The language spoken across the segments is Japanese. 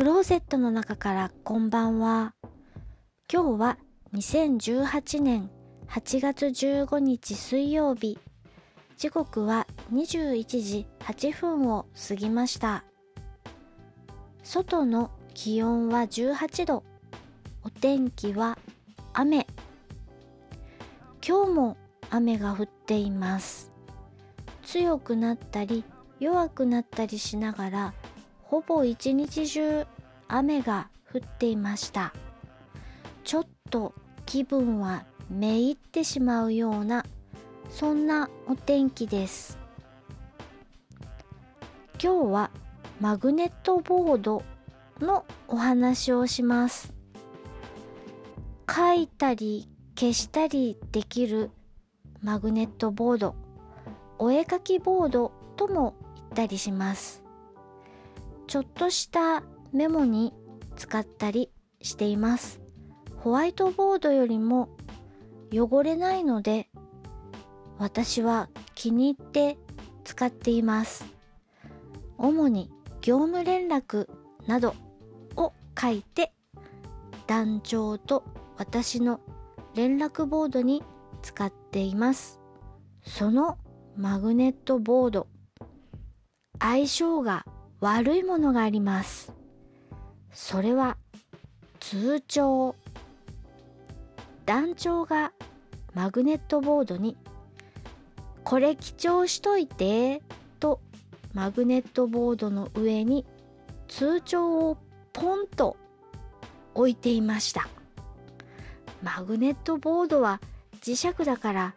クローゼットの中からこんばんは。今日は2018年8月15日水曜日。時刻は21時8分を過ぎました。外の気温は18度。お天気は雨。今日も雨が降っています。強くなったり弱くなったりしながらほぼ一日中雨が降っていました。ちょっと気分はめいってしまうようなそんなお天気です。今日はマグネットボードのお話をします。書いたり消したりできるマグネットボードお絵かきボードとも言ったりします。ちょっとしたメモに使ったりしています。ホワイトボードよりも汚れないので私は気に入って使っています。主に業務連絡などを書いて団長と私の連絡ボードに使っています。そのマグネットボード相性が悪いものがあります。それは通帳。団長がマグネットボードにこれ記帳しといてとマグネットボードの上に通帳をポンと置いていました。マグネットボードは磁石だから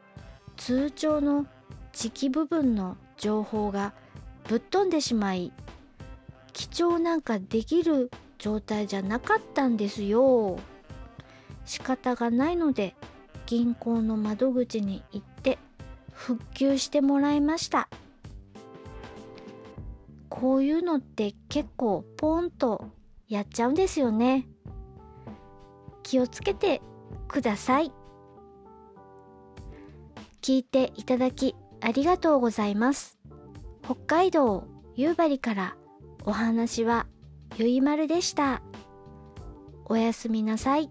通帳の磁気部分の情報がぶっ飛んでしまい記帳なんかできる状態じゃなかったんですよ。仕方がないので銀行の窓口に行って復旧してもらいました。こういうのって結構ポンとやっちゃうんですよね。気をつけてください。聞いていただきありがとうございます。北海道夕張からお話はゆいまるでした。おやすみなさい。